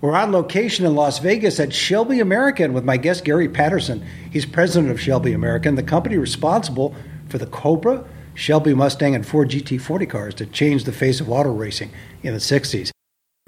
We're on location in Las Vegas at Shelby American with my guest Gary Patterson. He's president of Shelby American, the company responsible for the Cobra, Shelby Mustang, and Ford GT40 cars that changed the face of auto racing in the 60s.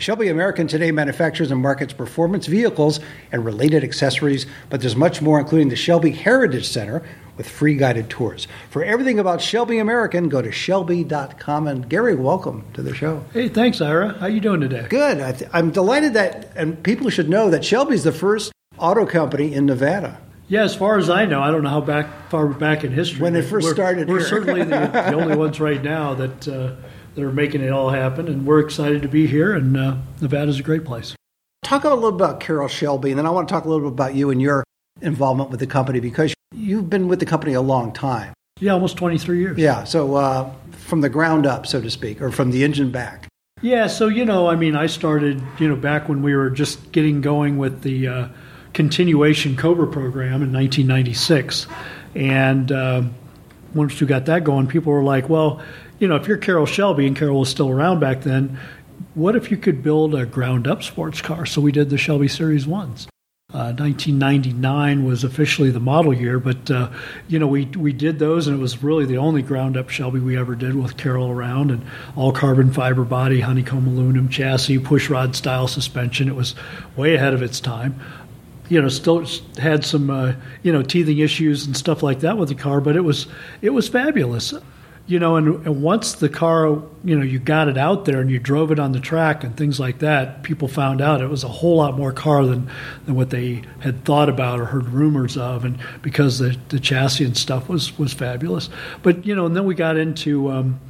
Shelby American today manufactures and markets performance vehicles and related accessories, but there's much more, including the Shelby Heritage Center with free guided tours. For everything about Shelby American, go to shelby.com. And Gary, welcome to the show. Hey, thanks, Ira. How you doing today? Good. I th- I'm delighted that, and people should know that Shelby's the first auto company in Nevada. Yeah, as far as I know, I don't know how back far back in history When it first we're, started We're here. certainly the, the only ones right now that uh, that are making it all happen, and we're excited to be here. And uh, Nevada's a great place. Talk a little bit about Carroll Shelby, and then I want to talk a little bit about you and your involvement with the company because you've been with the company a long time. Yeah, almost 23 years. Yeah, so uh, from the ground up, so to speak, or from the engine back. Yeah, so you know, I mean, I started, you know, back when we were just getting going with the uh, continuation Cobra program in 1996, and um once we got that going, people were like, "Well, you know, if you're Carroll Shelby and Carroll was still around back then, what if you could build a ground-up sports car?" So we did the Shelby Series ones. Uh, 1999 was officially the model year, but uh, you know we we did those, and it was really the only ground up Shelby we ever did with Carroll around, and all carbon fiber body, honeycomb aluminum chassis, push rod style suspension. It was way ahead of its time. You know, still had some uh, you know teething issues and stuff like that with the car, but it was it was fabulous you know, and, and once the car, you know, you got it out there and you drove it on the track and things like that, people found out it was a whole lot more car than, than what they had thought about or heard rumors of, and because the, the chassis and stuff was was fabulous. But you know, and then we got into, um,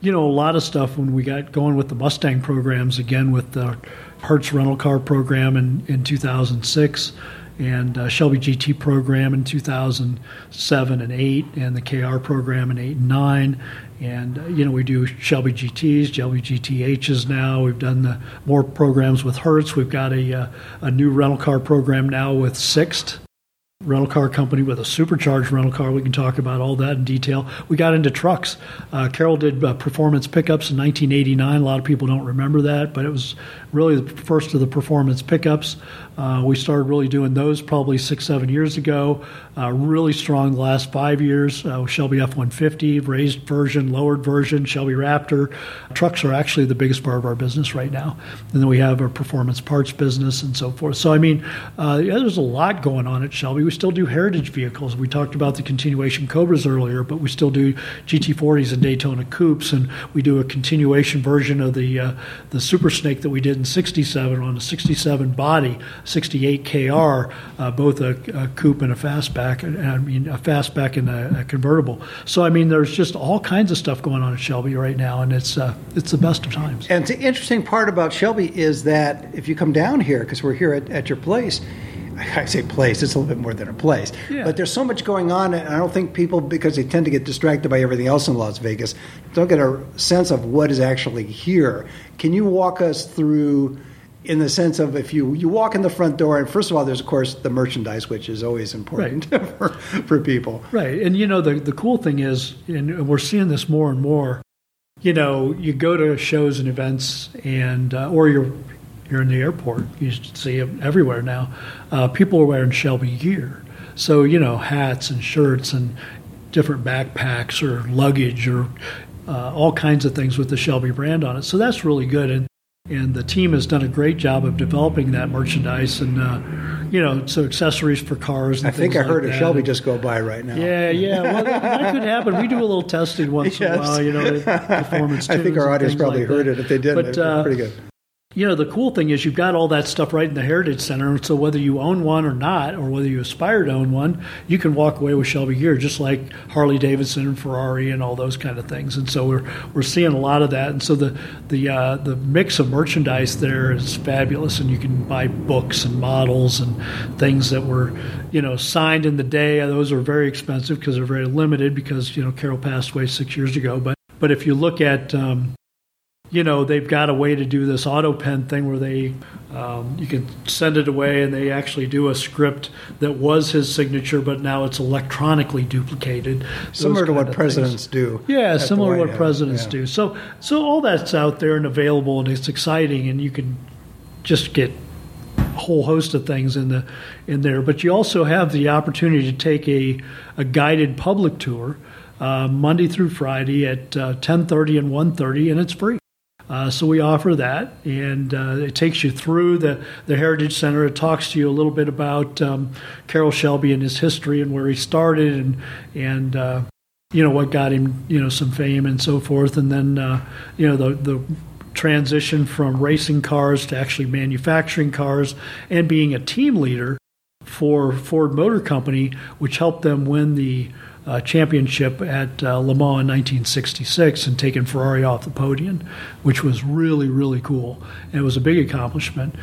you know, a lot of stuff when we got going with the Mustang programs again with the Hertz rental car program in in 2006 and uh, Shelby GT program in 2007 and 8, and the KR program in 8 and 9. And, uh, you know, we do Shelby GTs, Shelby GTHs now. We've done the, more programs with Hertz. We've got a, uh, a new rental car program now with Sixt rental car company with a supercharged rental car. We can talk about all that in detail. We got into trucks. Uh, Carroll did uh, performance pickups in 1989. A lot of people don't remember that, but it was really the first of the performance pickups. Uh, we started really doing those probably six, seven years ago. Uh, really strong the last five years. Uh, Shelby F 150, raised version, lowered version, Shelby Raptor. Trucks are actually the biggest part of our business right now. And then we have our performance parts business and so forth. So, I mean, uh, yeah, there's a lot going on at Shelby. We still do heritage vehicles. We talked about the continuation Cobras earlier, but we still do GT40s and Daytona Coupes, and we do a continuation version of the uh, the Super Snake that we did in '67 on a '67 body, '68 KR, uh, both a, a coupe and a fastback. And I mean, a fastback and a, a, convertible. So, I mean, there's just all kinds of stuff going on at Shelby right now, and it's uh, it's the best of times. And the interesting part about Shelby is that if you come down here, because we're here at, at your place, I say place, it's a little bit more than a place. Yeah. But there's so much going on, and I don't think people, because they tend to get distracted by everything else in Las Vegas, don't get a sense of what is actually here. Can you walk us through, in the sense of if you, you walk in the front door, and first of all, there's, of course, the merchandise, which is always important for, for people. Right. And, you know, the, the cool thing is, and we're seeing this more and more, you know, you go to shows and events, and uh, or you're you're in the airport. You see them everywhere now. Uh, people are wearing Shelby gear, so you know hats and shirts and different backpacks or luggage or uh, all kinds of things with the Shelby brand on it. So that's really good, and and the team has done a great job of developing that merchandise and uh, you know so accessories for cars. And I think I heard like a. Shelby just go by right now. Yeah, yeah. Well, that could happen. We do a little testing once in a while, you know, performance. I think our audience probably like heard that. it. If they didn't, But, it's uh, pretty good. You know, the cool thing is you've got all that stuff right in the Heritage Center. So whether you own one or not, or whether you aspire to own one, you can walk away with Shelby gear, just like Harley Davidson and Ferrari and all those kind of things. And so we're we're seeing a lot of that. And so the the uh, the mix of merchandise there is fabulous, and you can buy books and models and things that were, you know, signed in the day. Those are very expensive because they're very limited because you know Carroll passed away six years ago. But but if you look at um, you know they've got a way to do this auto pen thing where they um, you can send it away and they actually do a script that was his signature but now it's electronically duplicated Similar to what presidents things. do. yeah similar to what House, presidents yeah. do so so all that's out there and available and it's exciting and you can just get a whole host of things in the in there but you also have the opportunity to take a, a guided public tour uh, Monday through Friday at uh, 10:30 and 1:30 and it's free uh, so we offer that, and uh, it takes you through the, the Heritage Center. It talks to you a little bit about um, Carroll Shelby and his history and where he started, and and uh, you know what got him you know some fame and so forth, and then uh, you know the the transition from racing cars to actually manufacturing cars and being a team leader for Ford Motor Company, which helped them win the uh, championship at uh, Le Mans in 1966 and taking Ferrari off the podium, which was really, really cool. And it was a big accomplishment.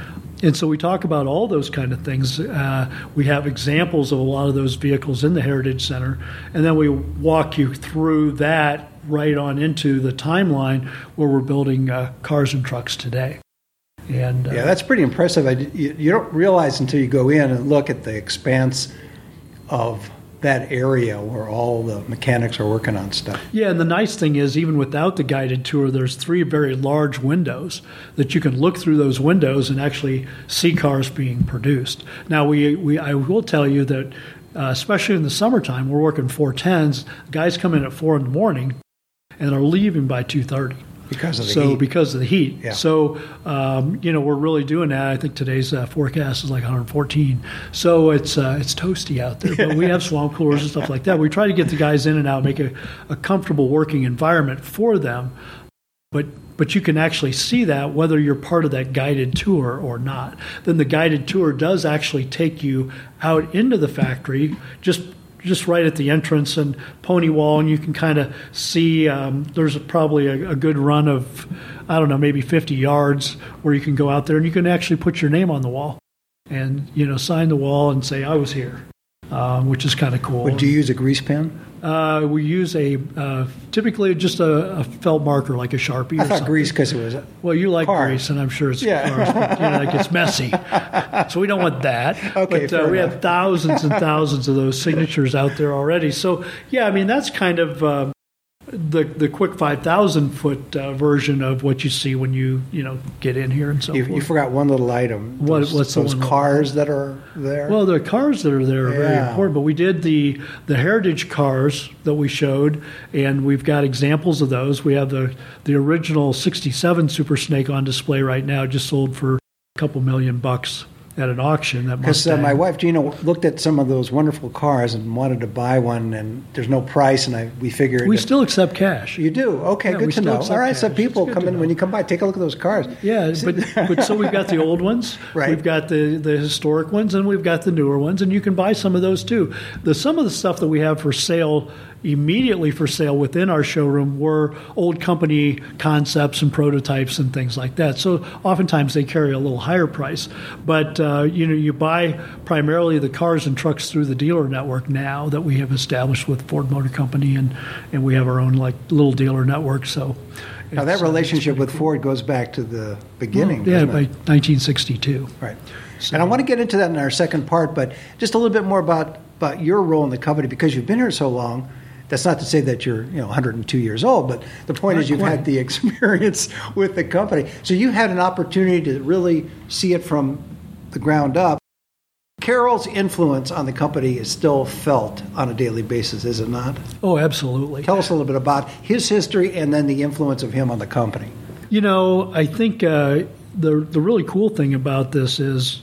And so we talk about all those kind of things. Uh, we have examples of a lot of those vehicles in the Heritage Center, and then we walk you through that right on into the timeline where we're building uh, cars and trucks today. And uh, Yeah, that's pretty impressive. I, you, you don't realize until you go in and look at the expanse of that area where all the mechanics are working on stuff. Yeah, and the nice thing is, even without the guided tour, there's three very large windows that you can look through those windows and actually see cars being produced. Now, we, we I will tell you that, uh, especially in the summertime, we're working 410s. Guys come in at four in the morning and are leaving by 2:30 Because of the so heat. because of the heat. Yeah. So um, you know we're really doing that. I think today's uh, forecast is like 114. So it's uh, it's toasty out there. But we have swamp coolers and stuff like that. We try to get the guys in and out, make a, a comfortable working environment for them. But but you can actually see that whether you're part of that guided tour or not. Then the guided tour does actually take you out into the factory, just just right at the entrance and pony wall, and you can kind of see. Um, there's probably a, a good run of, I don't know, maybe 50 yards where you can go out there and you can actually put your name on the wall, and you know, sign the wall and say I was here, um, which is kind of cool. do you use a grease pen? Uh, we use a uh, typically just a, a felt marker like a sharpie. I or thought something. grease because it was. Well, you like Cars. grease, and I'm sure it's Yeah. cars, but, you know, it gets messy. So we don't want that. Okay, but uh, we enough. have thousands and thousands of those signatures out there already. So yeah, I mean that's kind of uh, the the quick 5,000 foot uh, version of what you see when you you know get in here and so You, forth. you forgot one little item. What- Those, what's those cars that are there? Well, the cars that are there are very important, but we did the the heritage cars that we showed, and we've got examples of those. We have the the original '67 Super Snake on display right now, just sold for a couple million bucks at an auction. That Because uh, my wife Gina looked at some of those wonderful cars and wanted to buy one, and there's no price, and I we figured we still accept cash. you do okay, Yeah, good to know. All right, so people come in when you come by, take a look at those cars. Yeah, but, but so we've got the old ones, Right. we've got the, the historic ones, and we've got the newer ones, and you can buy some of those too. The some of the stuff that we have for sale immediately for sale within our showroom were old company concepts and prototypes and things like that. So oftentimes they carry a little higher price, but uh, you know you buy primarily the cars and trucks through the dealer network now that we have established with Ford Motor Company, and and we have our own like little dealer network. So. Now that uh, relationship with cool. Ford goes back to the beginning. Yeah, doesn't by 1962. Right. and I want to get into that in our second part, but just a little bit more about, about your role in the company because you've been here so long. That's not to say that you're you know 102 years old, but the point Not is you've quite. had the experience with the company. So you had an opportunity to really see it from the ground up. Carroll's influence on the company is still felt on a daily basis, is it not? Oh, absolutely. Tell us a little bit about his history and then the influence of him on the company. You know, I think uh, the the really cool thing about this is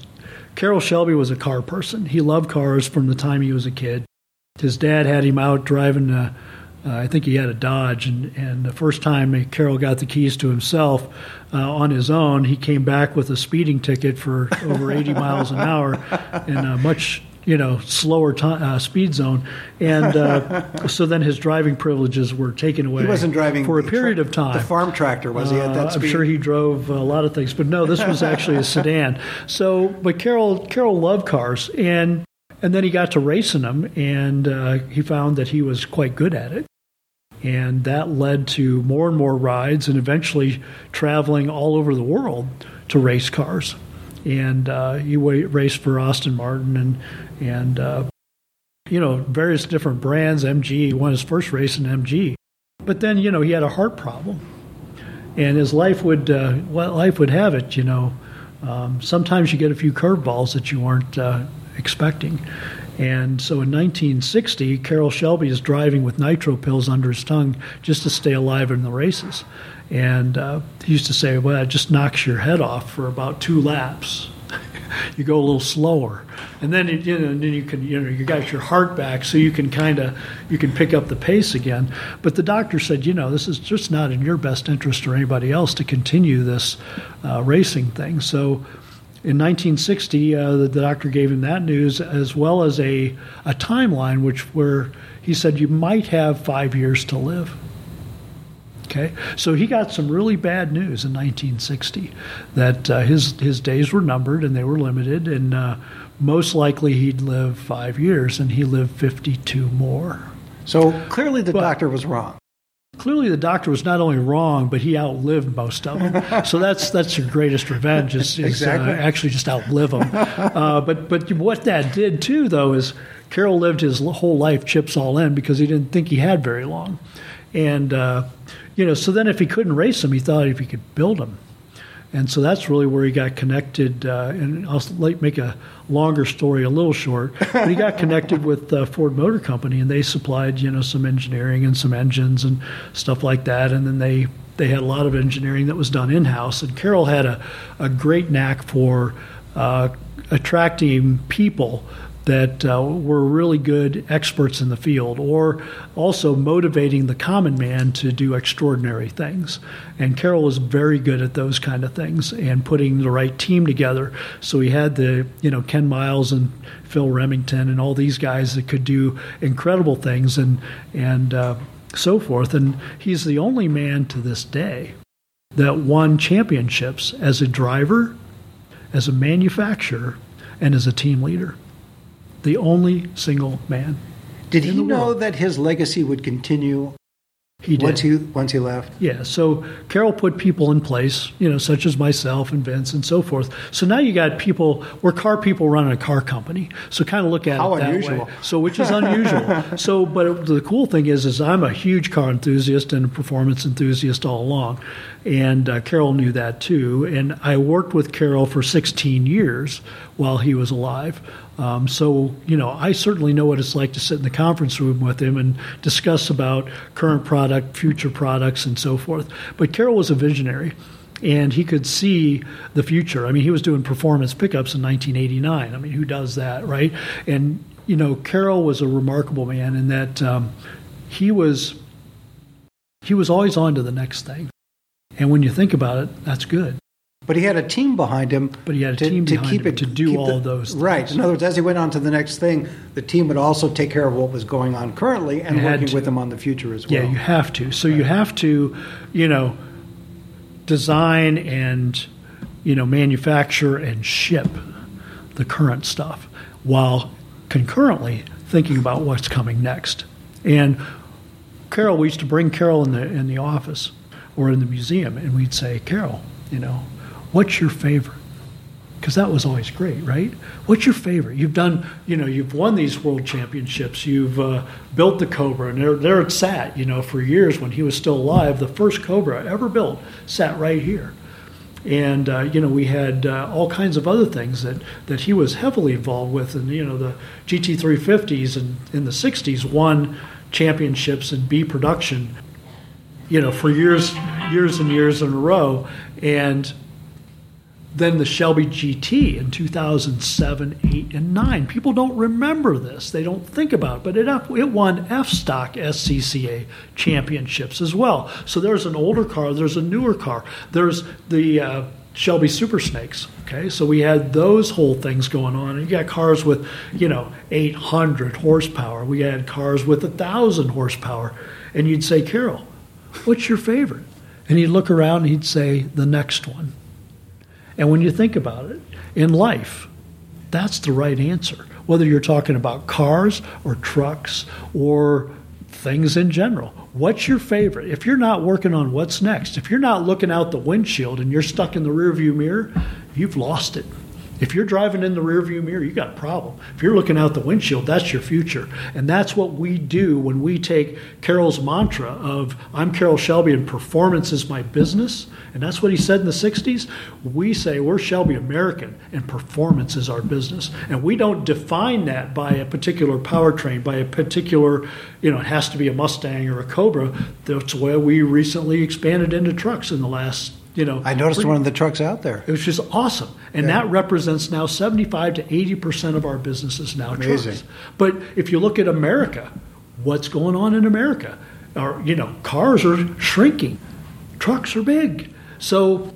Carroll Shelby was a car person. He loved cars from the time he was a kid. His dad had him out driving a, Uh, I think he had a Dodge, and, and the first time Carroll got the keys to himself uh, on his own, he came back with a speeding ticket for over 80 miles an hour in a much you know slower time, uh, speed zone, and uh, so then his driving privileges were taken away. He wasn't driving for a period tra- of time. The farm tractor was he at that Uh, speed? I'm sure he drove a lot of things, but no, this was actually a sedan. So, but Carol Carroll loved cars, and and then he got to racing them, and uh, he found that he was quite good at it, and that led to more and more rides, and eventually traveling all over the world to race cars. And uh, he wa- raced for Aston Martin and and uh, you know various different brands. MG he won his first race in MG, but then you know he had a heart problem and his life would uh, well, life would have it, you know, um, sometimes you get a few curveballs that you weren't uh, expecting. And so in 1960, Carroll Shelby is driving with nitro pills under his tongue just to stay alive in the races. And uh, he used to say, "Well, it just knocks your head off for about two laps." you go a little slower, and then it, you know, and then you can you know you got your heart back, so you can kind of you can pick up the pace again. But the doctor said, you know, this is just not in your best interest or anybody else to continue this uh, racing thing. So. In 1960, uh, the, the doctor gave him that news as well as a, a timeline, which where he said you might have five years to live. Okay, so he got some really bad news in 1960 that uh, his his days were numbered and they were limited, and uh, most likely he'd live five years, and he lived 52 more. so clearly the But- doctor was wrong. Clearly, the doctor was not only wrong, but he outlived most of them. so that's that's your greatest revenge is, is Exactly. uh, actually just outlive them. Uh, but but what that did too, though, is Carroll lived his whole life chips all in because he didn't think he had very long, and uh, you know. So then, if he couldn't race them, he thought if he could build them. And so that's really where he got connected. Uh, and I'll make a longer story a little short. But he got connected with uh, Ford Motor Company, and they supplied you know some engineering and some engines and stuff like that. And then they they had a lot of engineering that was done in house. And Carroll had a a great knack for uh, attracting people that uh, were really good experts in the field, or also motivating the common man to do extraordinary things. And Carroll was very good at those kind of things and putting the right team together. So he had the you know Ken Miles and Phil Remington and all these guys that could do incredible things and and uh, so forth. And he's the only man to this day that won championships as a driver, as a manufacturer, and as a team leader. The only single man. Did he know world. that his legacy would continue He did. once he once he left? Yeah, so Carroll put people in place, you know, such as myself and Vince and so forth. So now you got people, we're car people running a car company. So kind of look at How it that unusual. way. So which is unusual. so, but the cool thing is, is I'm a huge car enthusiast and a performance enthusiast all along, and uh, Carroll knew that too. And I worked with Carroll for 16 years while he was alive. Um, so you know, I certainly know what it's like to sit in the conference room with him and discuss about current product, future products, and so forth. But Carroll was a visionary, and he could see the future. I mean, he was doing performance pickups in 1989. I mean, who does that, right? And you know, Carroll was a remarkable man in that um, he was he was always on to the next thing. And when you think about it, that's good. But he had a team behind him. But he had a team to behind him to do all the- those Right. In other words, as he went on to the next thing, the team would also take care of what was going on currently and You working with him on the future as well. Yeah, you have to. So you have to, you know, design and you know manufacture and ship the current stuff while concurrently thinking about what's coming next. And Carroll, we used to bring Carroll in the in the office or in the museum, and we'd say, Carroll, you know, what's your favorite? Because that was always great, right? What's your favorite? You've done, you know, you've won these world championships. You've uh, built the Cobra, and there, there it sat, you know, for years when he was still alive. The first Cobra ever built sat right here. And uh, you know we had uh, all kinds of other things that, that he was heavily involved with, and you know the GT350s and in the '60s won championships in B production, you know for years, years and years in a row. And Then the Shelby GT in 2007, 8, and 9. People don't remember this. They don't think about it, but it, it won F Stock SCCA championships as well. So there's an older car, there's a newer car, there's the uh, Shelby Super Snakes. Okay, so we had those whole things going on. And you got cars with, you know, 800 horsepower. We had cars with 1,000 horsepower. And you'd say, Carroll, what's your favorite? And he'd look around and he'd say, the next one. And when you think about it, in life, that's the right answer. Whether you're talking about cars or trucks or things in general. What's your favorite? If you're not working on what's next, if you're not looking out the windshield and you're stuck in the rearview mirror, you've lost it. If you're driving in the rearview mirror, you got a problem. If you're looking out the windshield, that's your future. And that's what we do when we take Carroll's mantra of I'm Carroll Shelby and performance is my business. And that's what he said in the 60s. We say we're Shelby American and performance is our business. And we don't define that by a particular powertrain, by a particular, you know, it has to be a Mustang or a Cobra. That's why we recently expanded into trucks in the last you know, I noticed one of the trucks out there. It was just awesome, and yeah. that represents now seventy-five to eighty percent of our business is now Amazing. trucks. But if you look at America, what's going on in America? Our, you know, cars are shrinking, trucks are big. So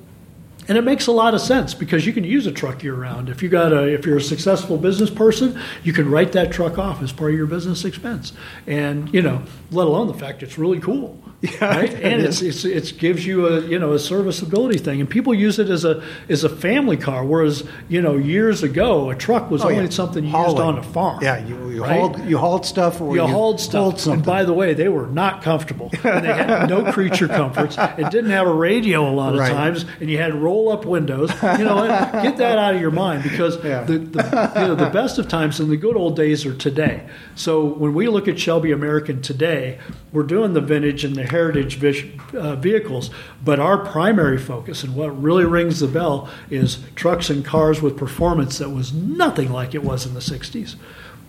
and it makes a lot of sense because you can use a truck year round. If you got a, if you're a successful business person, you can write that truck off as part of your business expense. And you know, let alone the fact it's really cool. Yeah, right? and it's, it's it gives you a you know a serviceability thing, and people use it as a as a family car. Whereas you know years ago, a truck was oh, only yeah. something you Hauling. used on a farm. Yeah, you, you right? hauled you hauled stuff or you, you hauled stuff. and by the way, they were not comfortable. and they had no creature comforts. It didn't have a radio a lot of right. times, and you had roll up windows. You know, get that out of your mind because yeah. the, the you know the best of times and the good old days are today. So when we look at Shelby American today, we're doing the vintage and the heritage uh, vehicles, but our primary focus and what really rings the bell is trucks and cars with performance that was nothing like it was in the 60s.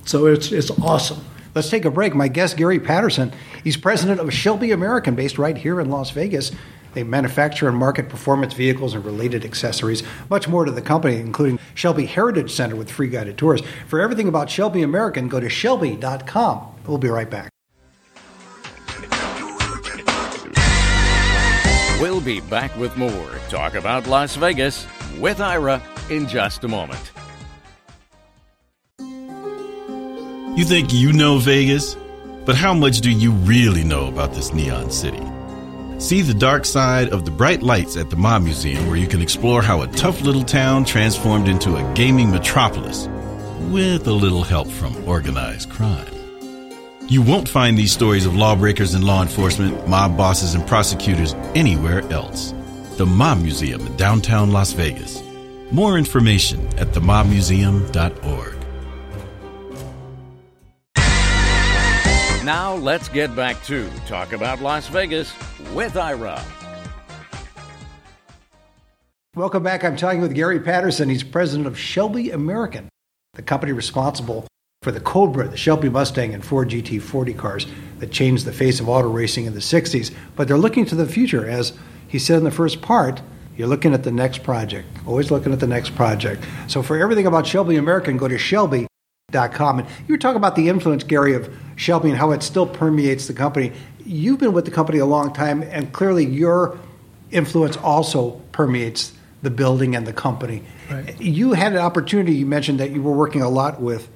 So it's, it's awesome. Let's take a break. My guest, Gary Patterson, he's president of Shelby American, based right here in Las Vegas. They manufacture and market performance vehicles and related accessories. Much more to the company, including Shelby Heritage Center with free guided tours. For everything about Shelby American, go to shelby.com. We'll be right back. We'll be back with more Talk About Las Vegas with Ira in just a moment. You think you know Vegas, but how much do you really know about this neon city? See the dark side of the bright lights at the Mob Museum, where you can explore how a tough little town transformed into a gaming metropolis with a little help from organized crime. You won't find these stories of lawbreakers and law enforcement, mob bosses, and prosecutors anywhere else. The Mob Museum in downtown Las Vegas. More information at themobmuseum.org. Now let's get back to Talk About Las Vegas with Ira. Welcome back. I'm talking with Gary Patterson. He's president of Shelby American, the company responsible for the Cobra, the Shelby Mustang, and Ford GT40 cars that changed the face of auto racing in the 60s. But they're looking to the future. As he said in the first part, you're looking at the next project, always looking at the next project. So for everything about Shelby American, go to shelby.com. And you were talking about the influence, Gary, of Shelby and how it still permeates the company. You've been with the company a long time, and clearly your influence also permeates the building and the company. Right. You had an opportunity, you mentioned that you were working a lot with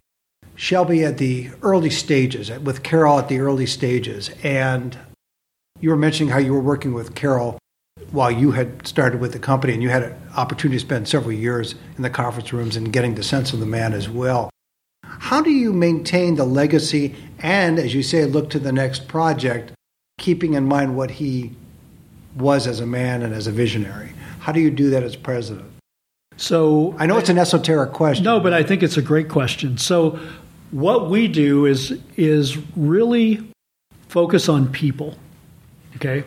Shelby at the early stages, with Carroll at the early stages. And you were mentioning how you were working with Carroll while you had started with the company and you had an opportunity to spend several years in the conference rooms and getting the sense of the man as well. How do you maintain the legacy and, as you say, look to the next project, keeping in mind what he was as a man and as a visionary? How do you do that as president? So I know it's an esoteric question. No, but I think it's a great question. So what we do is is really focus on people. Okay?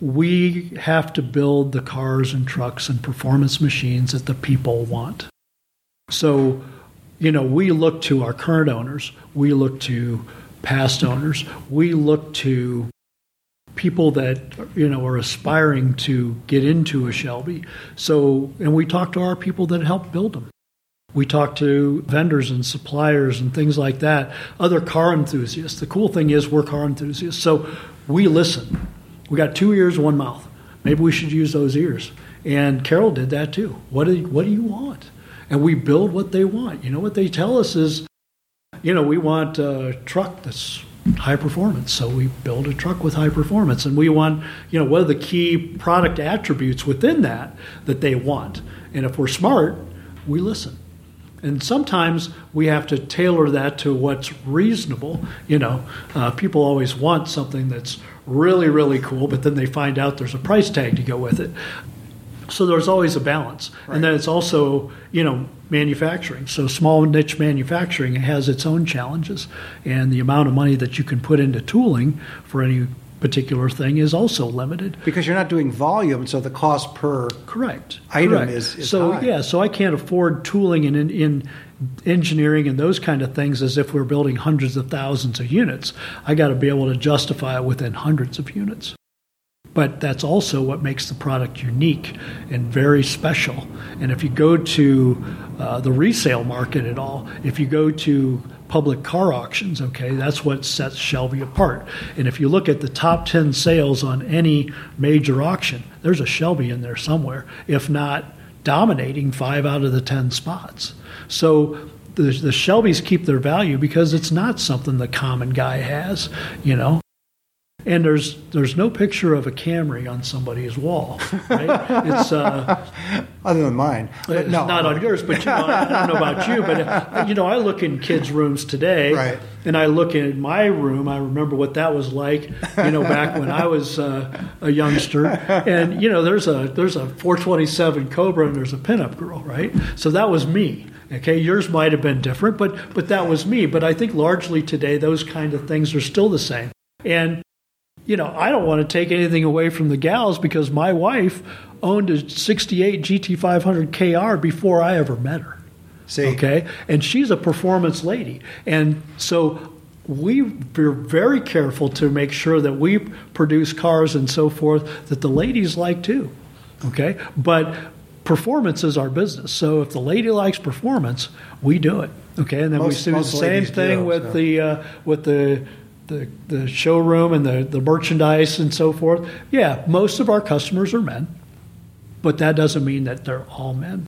We have to build the cars and trucks and performance machines that the people want. So, you know, we look to our current owners, we look to past owners, we look to people that you know are aspiring to get into a Shelby. So, and we talk to our people that help build them. We talk to vendors and suppliers and things like that, other car enthusiasts. The cool thing is we're car enthusiasts, so we listen. We got two ears, one mouth. Maybe we should use those ears. And Carroll did that too. What do you, what do you want? And we build what they want. You know what they tell us is, you know, we want a truck that's high performance. So we build a truck with high performance, and we want, you know, what are the key product attributes within that that they want. And if we're smart, we listen. And sometimes we have to tailor that to what's reasonable. You know, uh, people always want something that's really, really cool, but then they find out there's a price tag to go with it. So there's always a balance. And then it's also, you know, manufacturing. So small niche manufacturing has its own challenges. And the amount of money that you can put into tooling for any particular thing is also limited. Because you're not doing volume, so the cost per Correct. Item Correct. is- is so high. yeah. So I can't afford tooling in, in in engineering and those kind of things as if we're building hundreds of thousands of units. I got to be able to justify it within hundreds of units. But that's also what makes the product unique and very special. And if you go to uh, the resale market at all, if you go to public car auctions, okay, that's what sets Shelby apart. And if you look at the top 10 sales on any major auction, there's a Shelby in there somewhere, if not dominating five out of the 10 spots. So the, the Shelbys keep their value because it's not something the common guy has, you know. And there's there's no picture of a Camry on somebody's wall, right? It's uh, other than mine. It's no, not on yours, but you know, I don't know about you, but uh, you know, I look in kids' rooms today, Right. and I look in my room. I remember what that was like, you know, back when I was uh, a youngster. And you know, there's a there's a 427 Cobra and there's a pinup girl, right? So that was me. Okay, yours might have been different, but but that was me. But I think largely today, those kind of things are still the same. And you know, I don't want to take anything away from the gals because my wife owned a 68 GT500 KR before I ever met her. See, Okay. And she's a performance lady. And so we we're very careful to make sure that we produce cars and so forth that the ladies like too. Okay. But performance is our business. So if the lady likes performance, we do it. Okay. And then Most- we do the same thing do, with so. the uh, with the the, the showroom and the, the merchandise and so forth. Yeah, most of our customers are men, but that doesn't mean that they're all men.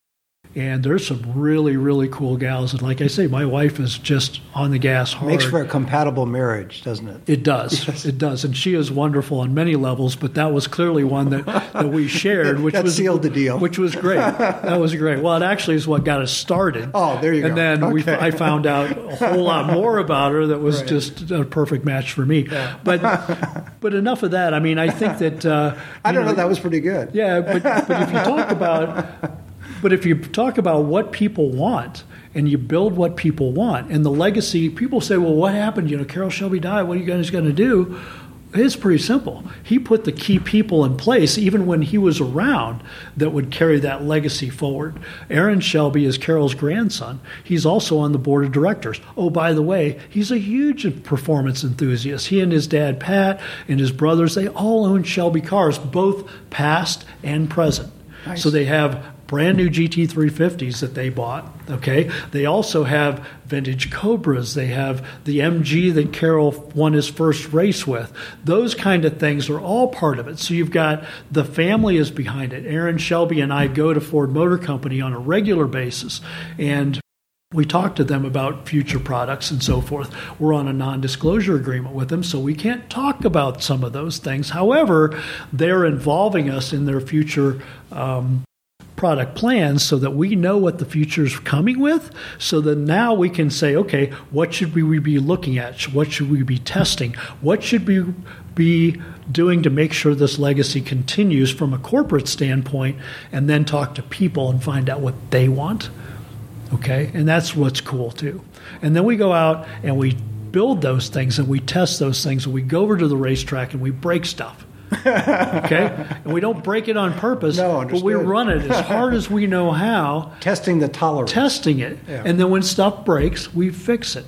And there's some really, really cool gals. And like I say, my wife is just on the gas hard. makes for a compatible marriage, doesn't it? It does. It does. And she is wonderful on many levels, but that was clearly one that, that we shared, which That was sealed the deal. Which was great. That was great. Well, it actually is what got us started. Oh, there you go. and go. then we, I found out a whole lot more about her that was Right. just a perfect match for me. But but enough of that. I mean, I think that uh, I don't know. That was pretty good. yeah, but but if you talk about but if you talk about what people want and you build what people want and the legacy, people say, well, what happened? You know, Carroll Shelby died. What are you guys going to do? It's pretty simple. He put the key people in place, even when he was around, that would carry that legacy forward. Aaron Shelby is Carroll's grandson. He's also on the board of directors. Oh, by the way, he's a huge performance enthusiast. He and his dad, Pat, and his brothers, they all own Shelby cars, both past and present. So they have brand new GT350s that they bought. Okay, they also have vintage Cobras. They have the MG that Carroll won his first race with. Those kind of things are all part of it. So you've got the family is behind it. Aaron Shelby and I go to Ford Motor Company on a regular basis, and we talk to them about future products and so forth. We're on a non disclosure agreement with them, so we can't talk about some of those things. However, they're involving us in their future. Um, product plans so that we know what the future is coming with so that now we can say okay what should we be looking at what should we be testing what should we be doing to make sure this legacy continues from a corporate standpoint and then talk to people and find out what they want Okay, and that's what's cool too. And then we go out and we build those things and we test those things and we go over to the racetrack and we break stuff. okay, and we don't break it on purpose, No, but we run it as hard as we know how, Testing the tolerance. testing it, Yeah. and then when stuff breaks, we fix it.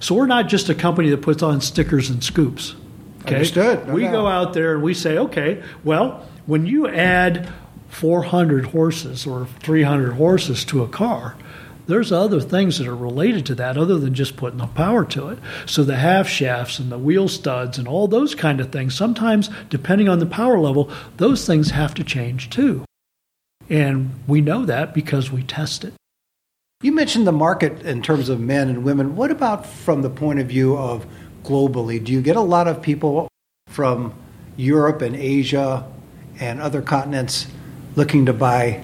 So we're not just a company that puts on stickers and scoops. Okay? Understood, no we doubt. go out there and we say, okay, well, when you add 400 horses or 300 horses to a car, there's other things that are related to that other than just putting the power to it. So the half shafts and the wheel studs and all those kind of things, sometimes depending on the power level, those things have to change too. And we know that because we test it. You mentioned the market in terms of men and women. What about from the point of view of globally? Do you get a lot of people from Europe and Asia and other continents looking to buy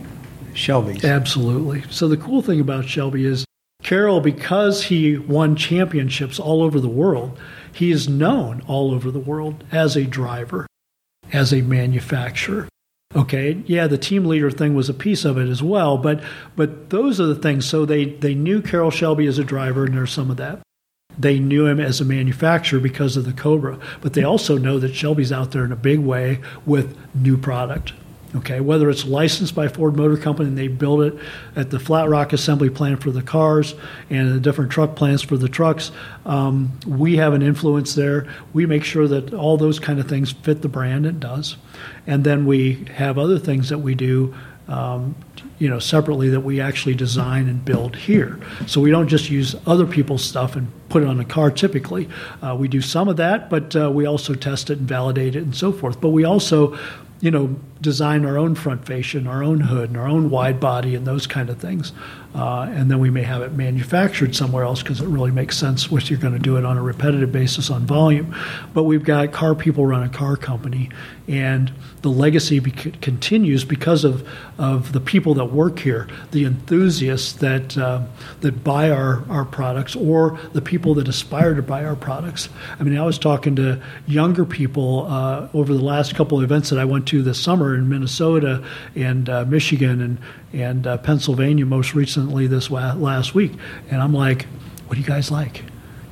Shelby's? Absolutely. So the cool thing about Shelby is Carroll, because he won championships all over the world, he is known all over the world as a driver, as a manufacturer. Okay, yeah, the team leader thing was a piece of it as well, but but those are the things. So they they knew Carroll Shelby as a driver, and there's some of that. They knew him as a manufacturer because of the Cobra, but they also know that Shelby's out there in a big way with new product. Okay, whether it's licensed by Ford Motor Company and they build it at the Flat Rock assembly plant for the cars and the different truck plants for the trucks, um, we have an influence there. We make sure that all those kind of things fit the brand. It does, and then we have other things that we do um, you know, separately that we actually design and build here. So we don't just use other people's stuff and put it on a car typically. Uh, we do some of that, but uh, we also test it and validate it and so forth. But we also, you know, design our own front fascia and our own hood and our own wide body and those kind of things. Uh, and then we may have it manufactured somewhere else because it really makes sense if you're going to do it on a repetitive basis on volume. But we've got car people run a car company, and the legacy bec- continues because of, of the people that work here, the enthusiasts that uh, that buy our, our products, or the people that aspire to buy our products. I mean, I was talking to younger people uh, over the last couple of events that I went to this summer in Minnesota and uh, Michigan and and uh, Pennsylvania most recently this wa- last week, and I'm like, what do you guys like?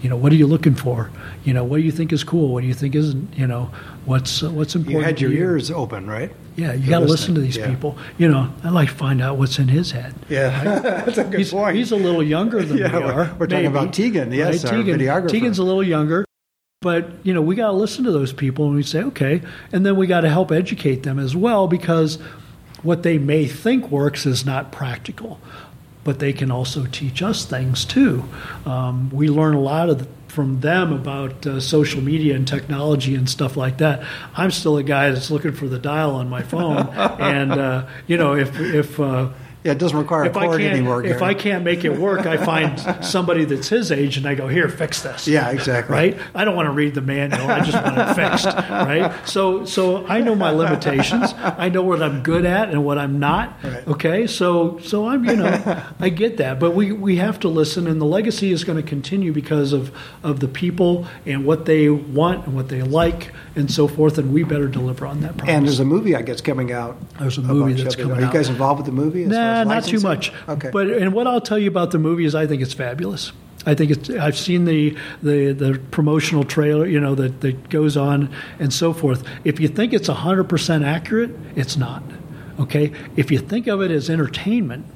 You know, what are you looking for? You know, what do you think is cool? What do you think isn't? You know, what's uh, what's important? You had your you? ears open, right? Yeah, you got to listen to these yeah. people. You know, I like to find out what's in his head. Yeah, that's a good He's, point. he's a little younger than Yeah, we we're- we're talking about Tegan, yes, our Tegan, videographer. Tegan's a little younger, but you know we got to listen to those people and we say okay, and then we got to help educate them as well because what they may think works is not practical, but they can also teach us things too. Um, we learn a lot of. The, from them about uh, social media and technology and stuff like that. I'm still a guy that's looking for the dial on my phone, and uh, you know if if uh, yeah, it doesn't require a if can't anymore. if. I can't make it work, I find somebody that's his age and I go, here, fix this. Yeah, exactly. Right? I don't want to read the manual. I just want it fixed. Right? So so I know my limitations. I know what I'm good at and what I'm not. Right. Okay? So so I'm you know I get that. But we, we have to listen and the legacy is going to continue because of, of the people and what they want and what they like and so forth, and we better deliver on that promise. and there's a movie, I guess, coming out. There's a movie that's coming Are you guys involved with the movie? Nah, as not too much. Okay. But and what I'll tell you about the movie is I think it's fabulous. I think it's. I've seen the the, the promotional trailer, you know, that, that goes on and so forth. If you think it's hundred percent accurate, it's not. Okay. If you think of it as entertainment,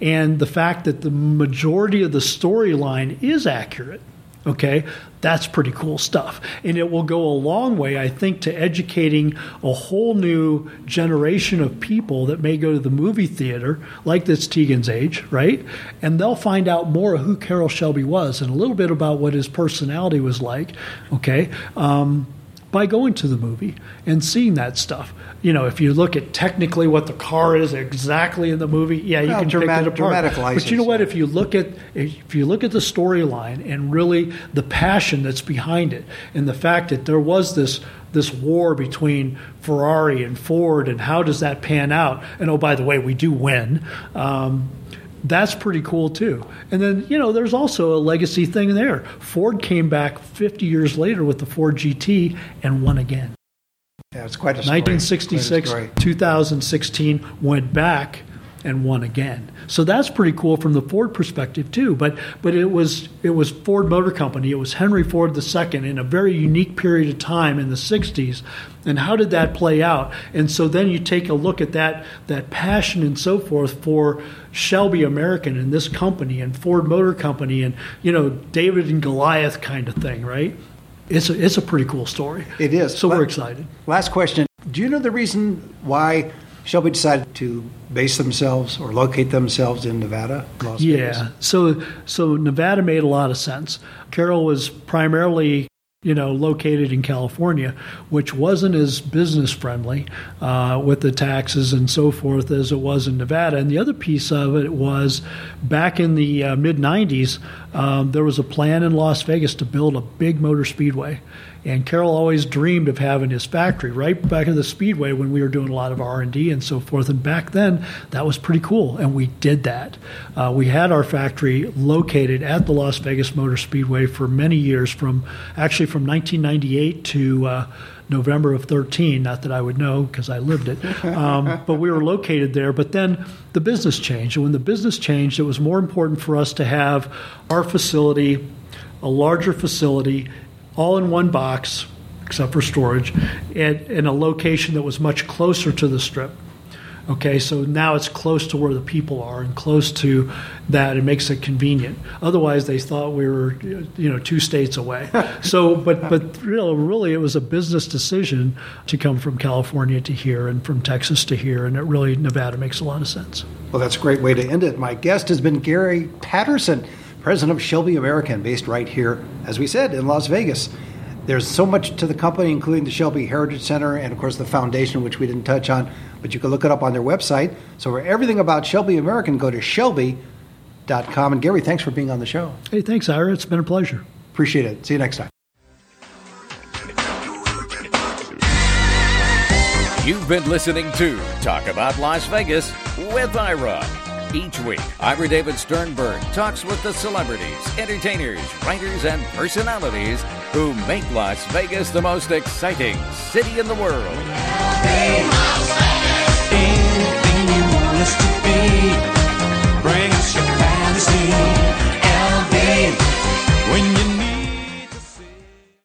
and the fact that the majority of the storyline is accurate, okay, that's pretty cool stuff. And it will go a long way, I think, to educating a whole new generation of people that may go to the movie theater, like this Tegan's age, right? And they'll find out more who Carroll Shelby was and a little bit about what his personality was like, okay? Um, by going to the movie and seeing that stuff. You know, if you look at technically what the car is exactly in the movie, yeah, you Well, can dramatic- pick it apart. dramatic but you know what? If you look at if you look at the storyline and really the passion that's behind it, and the fact that there was this this war between Ferrari and Ford, and how does that pan out? And oh, by the way, we do win. Um, that's pretty cool too. And then, you know, there's also a legacy thing there. Ford came back 50 years later with the Ford GT and won again. yeah, it's quite a story. 1966, Quite a story. 2016 went back and won again. So that's pretty cool from the Ford perspective too. But but it was it was Ford Motor Company. It was Henry Ford II in a very unique period of time in the 60s. And how did that play out? And so then you take a look at that that passion and so forth for Shelby American and this company and Ford Motor Company and you know David and Goliath kind of thing, right? it's a, it's a pretty cool story. It is. So we're excited. Last question. Do you know the reason why Shelby decided to base themselves or locate themselves in Nevada? Las Vegas? Yeah. So so Nevada made a lot of sense. Carroll was primarily you know located in California, which wasn't as business friendly uh, with the taxes and so forth as it was in Nevada. And the other piece of it was back in the uh, mid '90s, um, there was a plan in Las Vegas to build a big motor speedway. And Carroll always dreamed of having his factory right back in the speedway when we were doing a lot of R and D and so forth. And back then, that was pretty cool, and we did that. Uh, we had our factory located at the Las Vegas Motor Speedway for many years, from actually from 1998 to. Uh, November of 13, not that I would know because I lived it, um, but we were located there. But then the business changed. And when the business changed, it was more important for us to have our facility, a larger facility, all in one box, except for storage, and in a location that was much closer to the strip. Okay, so now it's close to where the people are and close to that. It makes it convenient. Otherwise, they thought we were, you know, two states away. so, but but really, really, it was a business decision to come from California to here and from Texas to here, and it really Nevada makes a lot of sense. Well, that's a great way to end it. My guest has been Gary Patterson, president of Shelby American, based right here, as we said, in Las Vegas. There's so much to the company, including the Shelby Heritage Center and, of course, the foundation, which we didn't touch on, but you can look it up on their website. So, for everything about Shelby American, go to shelby.com. And, Gary, thanks for being on the show. Hey, thanks, Ira. It's been a pleasure. Appreciate it. See you next time. You've been listening to Talk About Las Vegas with Ira. Each week, Ira David Sternberg talks with the celebrities, entertainers, writers, and personalities who make Las Vegas the most exciting city in the world. Hey, Las Vegas, anything you want us to be.